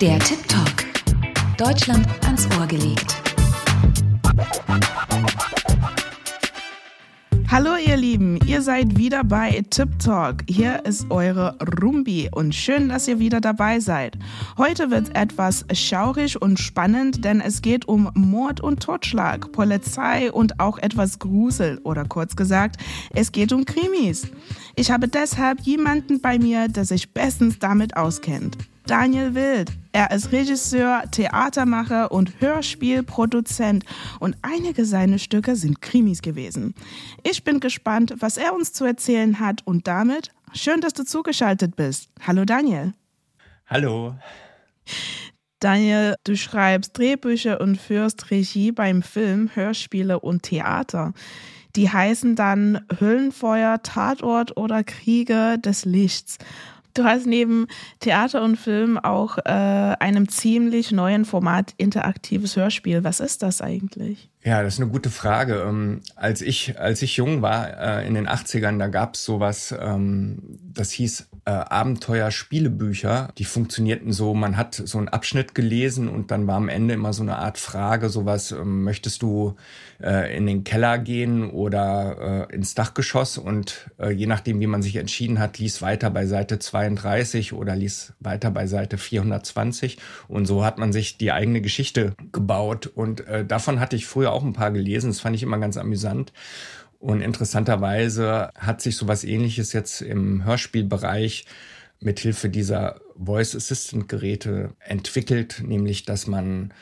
Der Tip Talk. Deutschland ans Ohr gelegt. Hallo ihr Lieben, ihr seid wieder bei Tip Talk. Hier ist eure Rumbi und schön, dass ihr wieder dabei seid. Heute wird etwas schaurig und spannend, denn es geht um Mord und Totschlag, Polizei und auch etwas Grusel oder kurz gesagt, es geht um Krimis. Ich habe deshalb jemanden bei mir, der sich bestens damit auskennt. Daniel Wild. Er ist Regisseur, Theatermacher und Hörspielproduzent und einige seiner Stücke sind Krimis gewesen. Ich bin gespannt, was er uns zu erzählen hat und damit schön, dass du zugeschaltet bist. Hallo Daniel. Hallo. Daniel, du schreibst Drehbücher und führst Regie beim Film, Hörspiele und Theater. Die heißen dann Höllenfeuer, Tatort oder Kriege des Lichts. Du hast neben Theater und Film auch äh, einem ziemlich neuen Format interaktives Hörspiel. Was ist das eigentlich? Ja, das ist eine gute Frage. Ähm, als ich als ich jung war äh, in den 80ern, da gab es sowas, ähm, das hieß äh, Abenteuer-Spielebücher. Die funktionierten so, man hat so einen Abschnitt gelesen und dann war am Ende immer so eine Art Frage, sowas, ähm, möchtest du äh, in den Keller gehen oder ins Dachgeschoss? Und je nachdem, wie man sich entschieden hat, lies weiter bei Seite 32 oder lies weiter bei Seite 420. Und so hat man sich die eigene Geschichte gebaut. Und davon hatte ich früher auch ein paar gelesen. Das fand ich immer ganz amüsant. Und interessanterweise hat sich sowas ähnliches jetzt im Hörspielbereich mithilfe dieser Voice Assistant Geräte entwickelt, nämlich dass man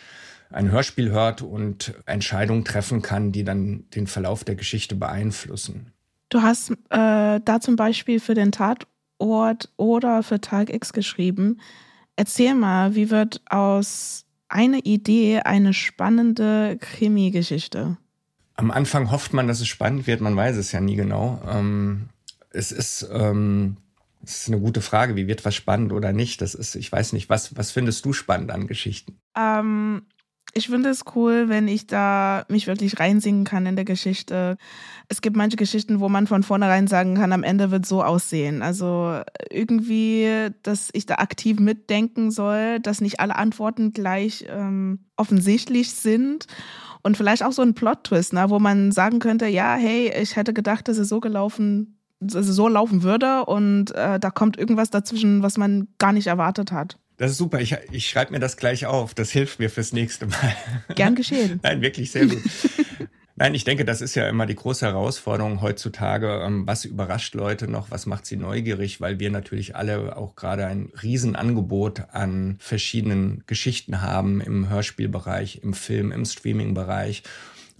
ein Hörspiel hört und Entscheidungen treffen kann, die dann den Verlauf der Geschichte beeinflussen. Du hast äh, da zum Beispiel für den Tatort oder für Tag X geschrieben. Erzähl mal, wie wird aus eine Idee, eine spannende Krimi-Geschichte? Am Anfang hofft man, dass es spannend wird, man weiß es ja nie genau. Ähm, es ist, ähm, es ist eine gute Frage, wie wird was spannend oder nicht? Das ist, ich weiß nicht, was, was findest du spannend an Geschichten? Ähm, ich finde es cool, wenn ich da mich wirklich reinsingen kann in der Geschichte. Es gibt manche Geschichten, wo man von vornherein sagen kann, am Ende wird so aussehen. Also irgendwie, dass ich da aktiv mitdenken soll, dass nicht alle Antworten gleich ähm, offensichtlich sind. Und vielleicht auch so ein Plot-Twist, ne, wo man sagen könnte, ja, hey, ich hätte gedacht, dass es so gelaufen, dass es so laufen würde und äh, da kommt irgendwas dazwischen, was man gar nicht erwartet hat. Das ist super. Ich, ich schreibe mir das gleich auf. Das hilft mir fürs nächste Mal. Gern geschehen. Nein, wirklich sehr gut. Nein, ich denke, das ist ja immer die große Herausforderung heutzutage. Ähm, was überrascht Leute noch? Was macht sie neugierig? Weil wir natürlich alle auch gerade ein Riesenangebot an verschiedenen Geschichten haben im Hörspielbereich, im Film, im Streamingbereich.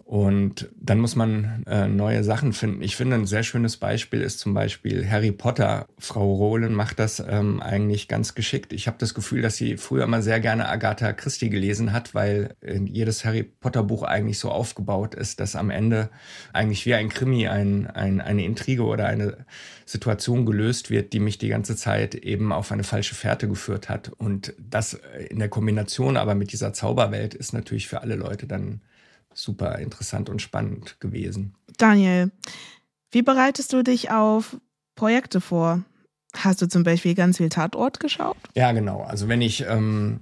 Und dann muss man äh, neue Sachen finden. Ich finde, ein sehr schönes Beispiel ist zum Beispiel Harry Potter. Frau Rohlen macht das ähm, eigentlich ganz geschickt. Ich habe das Gefühl, dass sie früher immer sehr gerne Agatha Christie gelesen hat, weil äh, jedes Harry Potter Buch eigentlich so aufgebaut ist, dass am Ende eigentlich wie ein Krimi ein, ein, eine Intrige oder eine Situation gelöst wird, die mich die ganze Zeit eben auf eine falsche Fährte geführt hat. Und das in der Kombination aber mit dieser Zauberwelt ist natürlich für alle Leute dann super interessant und spannend gewesen. Daniel, wie bereitest du dich auf Projekte vor? Hast du zum Beispiel ganz viel Tatort geschaut? Ja, genau. Also wenn ich ähm,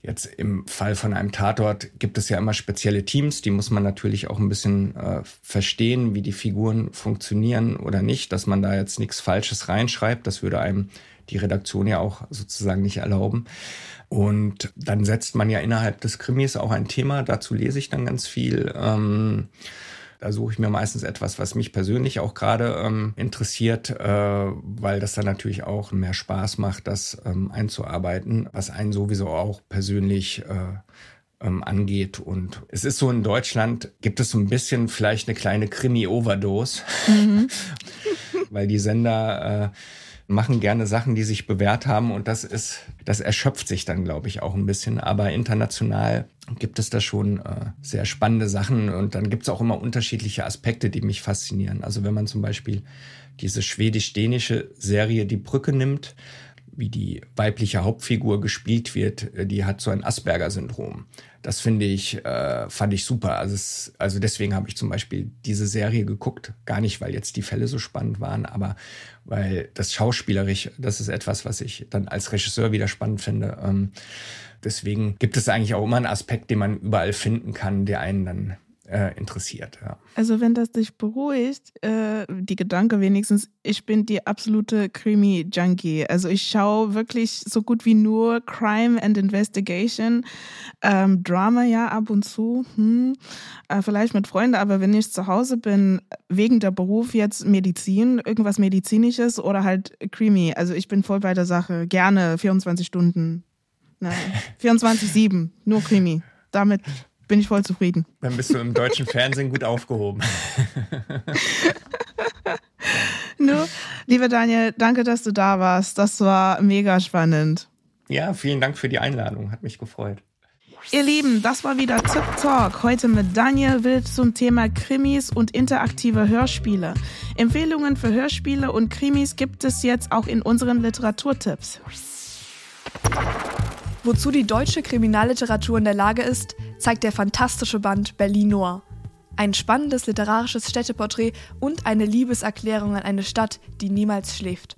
jetzt im Fall von einem Tatort gibt es ja immer spezielle Teams, die muss man natürlich auch ein bisschen äh, verstehen, wie die Figuren funktionieren oder nicht, dass man da jetzt nichts Falsches reinschreibt. Das würde einem die Redaktion ja auch sozusagen nicht erlauben. Und dann setzt man ja innerhalb des Krimis auch ein Thema, dazu lese ich dann ganz viel. Ähm, da suche ich mir meistens etwas, was mich persönlich auch gerade ähm, interessiert, äh, weil das dann natürlich auch mehr Spaß macht, das ähm, einzuarbeiten, was einen sowieso auch persönlich äh, ähm, angeht. Und es ist so in Deutschland, gibt es so ein bisschen vielleicht eine kleine Krimi-Overdose, mhm. weil die Sender äh, machen gerne Sachen, die sich bewährt haben und das ist, das erschöpft sich dann, glaube ich, auch ein bisschen. Aber international gibt es da schon äh, sehr spannende Sachen und dann gibt es auch immer unterschiedliche Aspekte, die mich faszinieren. Also wenn man zum Beispiel diese schwedisch-dänische Serie Die Brücke nimmt, wie die weibliche Hauptfigur gespielt wird, äh, die hat so ein Asperger-Syndrom. Das finde ich, äh, fand ich super. Also, es, also deswegen habe ich zum Beispiel diese Serie geguckt. Gar nicht, weil jetzt die Fälle so spannend waren, aber weil das schauspielerisch, das ist etwas, was ich dann als Regisseur wieder spannend finde. Ähm, deswegen gibt es eigentlich auch immer einen Aspekt, den man überall finden kann, der einen dann äh, interessiert. Ja. Also wenn das dich beruhigt, äh, die Gedanke wenigstens, ich bin die absolute Krimi-Junkie. Also ich schaue wirklich so gut wie nur Crime and Investigation, ähm, Drama ja ab und zu, hm, äh, vielleicht mit Freunden, aber wenn ich zu Hause bin, wegen der Beruf jetzt Medizin, irgendwas Medizinisches oder halt Creamy. Also ich bin voll bei der Sache, gerne 24 Stunden. 24-7, nur Krimi. Damit bin ich voll zufrieden. Dann bist du im deutschen Fernsehen gut aufgehoben. Nur, lieber Daniel, danke, dass du da warst. Das war mega spannend. Ja, vielen Dank für die Einladung. Hat mich gefreut. Ihr Lieben, das war wieder Tip Talk. Heute mit Daniel Wild zum Thema Krimis und interaktive Hörspiele. Empfehlungen für Hörspiele und Krimis gibt es jetzt auch in unseren Literaturtipps. Wozu die deutsche Kriminalliteratur in der Lage ist, zeigt der fantastische Band Berlin Noir. Ein spannendes literarisches Städteporträt und eine Liebeserklärung an eine Stadt, die niemals schläft.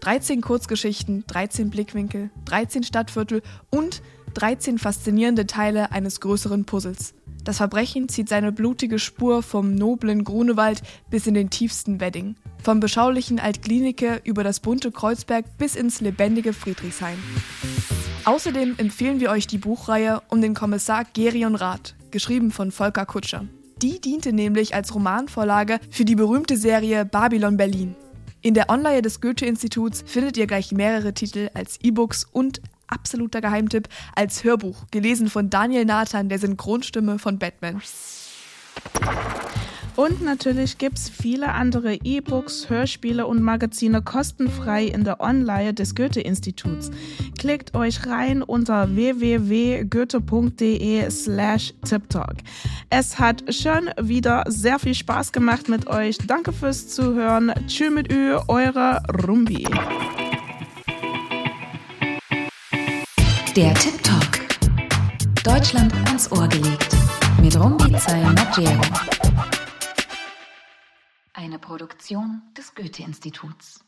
13 Kurzgeschichten, 13 Blickwinkel, 13 Stadtviertel und 13 faszinierende Teile eines größeren Puzzles. Das Verbrechen zieht seine blutige Spur vom noblen Grunewald bis in den tiefsten Wedding. Vom beschaulichen Altklinike über das bunte Kreuzberg bis ins lebendige Friedrichshain. Außerdem empfehlen wir euch die Buchreihe um den Kommissar Gerion Rath, geschrieben von Volker Kutscher. Die diente nämlich als Romanvorlage für die berühmte Serie Babylon Berlin. In der Online des Goethe-Instituts findet ihr gleich mehrere Titel als E-Books und absoluter Geheimtipp als Hörbuch, gelesen von Daniel Nathan, der Synchronstimme von Batman. Und natürlich gibt es viele andere E-Books, Hörspiele und Magazine kostenfrei in der Online des Goethe-Instituts. Klickt euch rein unter www.goethe.de slash tiptalk. Es hat schon wieder sehr viel Spaß gemacht mit euch. Danke fürs Zuhören. Tschüss mit Ü, eure Rumbi. Der Tip Talk. Deutschland ans Ohr gelegt. Mit Rumbi Maggiero. Eine Produktion des Goethe-Instituts.